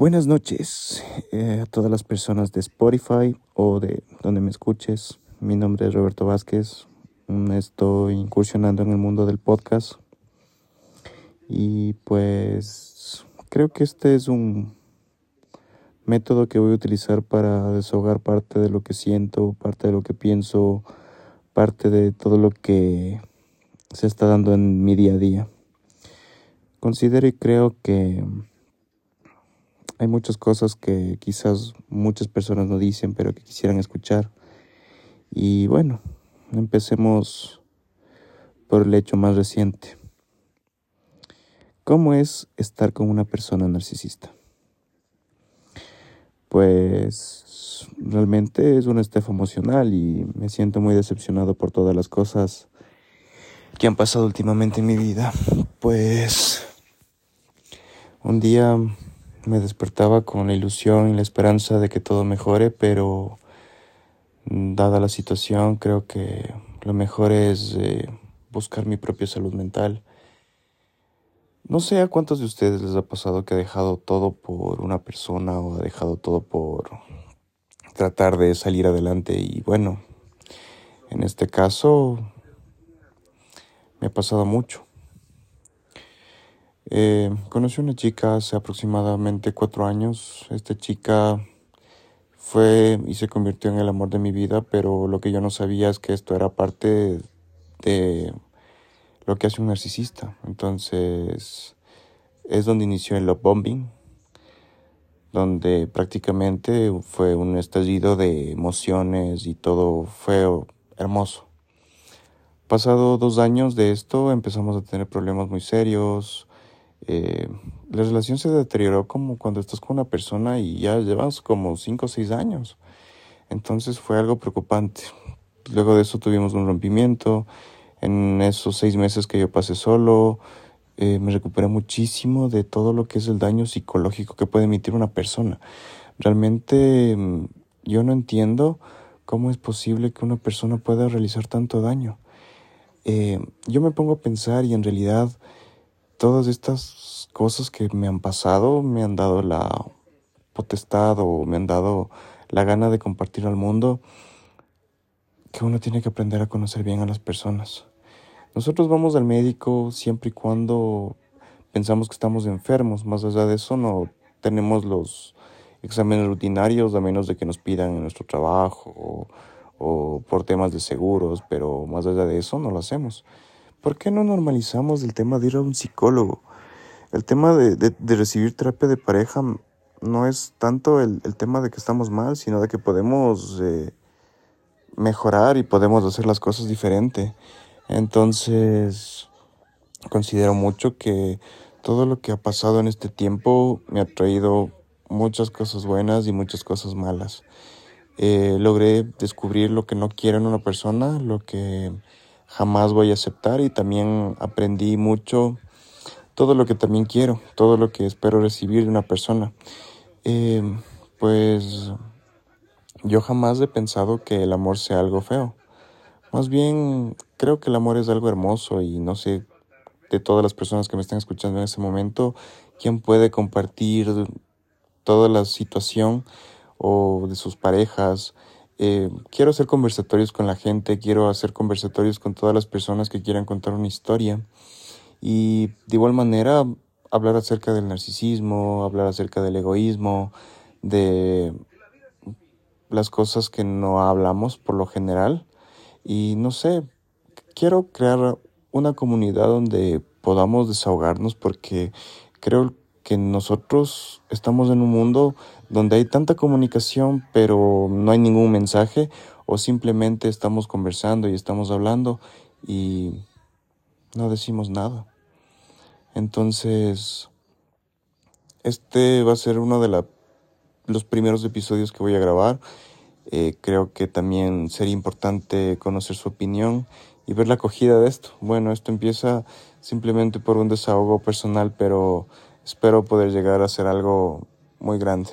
Buenas noches eh, a todas las personas de Spotify o de donde me escuches. Mi nombre es Roberto Vázquez. Mm, estoy incursionando en el mundo del podcast. Y pues creo que este es un método que voy a utilizar para desahogar parte de lo que siento, parte de lo que pienso, parte de todo lo que se está dando en mi día a día. Considero y creo que hay muchas cosas que quizás muchas personas no dicen, pero que quisieran escuchar. Y bueno, empecemos por el hecho más reciente. ¿Cómo es estar con una persona narcisista? Pues realmente es un estefo emocional y me siento muy decepcionado por todas las cosas que han pasado últimamente en mi vida. Pues un día me despertaba con la ilusión y la esperanza de que todo mejore, pero dada la situación creo que lo mejor es eh, buscar mi propia salud mental. No sé a cuántos de ustedes les ha pasado que ha dejado todo por una persona o ha dejado todo por tratar de salir adelante y bueno, en este caso me ha pasado mucho. Eh, conocí una chica hace aproximadamente cuatro años. Esta chica fue y se convirtió en el amor de mi vida, pero lo que yo no sabía es que esto era parte de lo que hace un narcisista. Entonces es donde inició el love bombing, donde prácticamente fue un estallido de emociones y todo fue hermoso. Pasado dos años de esto empezamos a tener problemas muy serios, eh, la relación se deterioró como cuando estás con una persona y ya llevas como 5 o 6 años. Entonces fue algo preocupante. Luego de eso tuvimos un rompimiento. En esos seis meses que yo pasé solo, eh, me recuperé muchísimo de todo lo que es el daño psicológico que puede emitir una persona. Realmente mm, yo no entiendo cómo es posible que una persona pueda realizar tanto daño. Eh, yo me pongo a pensar y en realidad todas estas cosas que me han pasado me han dado la potestad o me han dado la gana de compartir al mundo que uno tiene que aprender a conocer bien a las personas. Nosotros vamos al médico siempre y cuando pensamos que estamos enfermos, más allá de eso no tenemos los exámenes rutinarios a menos de que nos pidan en nuestro trabajo o, o por temas de seguros, pero más allá de eso no lo hacemos. ¿Por qué no normalizamos el tema de ir a un psicólogo? El tema de, de, recibir terapia de pareja no es tanto el, el, tema de que estamos mal, sino de que podemos eh, mejorar y podemos hacer las cosas diferente. Entonces, considero mucho que todo lo que ha pasado en este tiempo me ha traído muchas cosas buenas y muchas cosas malas. Eh, logré descubrir lo que no quiero en una persona, lo que jamás voy a aceptar y también aprendí mucho todo lo que también quiero, todo lo que espero recibir de una persona. Eh, pues yo jamás he pensado que el amor sea algo feo. Más bien creo que el amor es algo hermoso y no sé de todas las personas que me están escuchando en ese momento, quién puede compartir toda la situación o de sus parejas, eh, quiero hacer conversatorios con la gente, quiero hacer conversatorios con todas las personas que quieran contar una historia. Y de igual manera, hablar acerca del narcisismo, hablar acerca del egoísmo, de las cosas que no hablamos por lo general. Y no sé, quiero crear una comunidad donde podamos desahogarnos porque creo que nosotros estamos en un mundo donde hay tanta comunicación pero no hay ningún mensaje o simplemente estamos conversando y estamos hablando y no decimos nada. Entonces, este va a ser uno de los primeros episodios que voy a grabar. Eh, creo que también sería importante conocer su opinión y ver la acogida de esto. Bueno, esto empieza simplemente por un desahogo personal, pero espero poder llegar a ser algo muy grande.